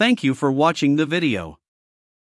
Thank you for watching the video.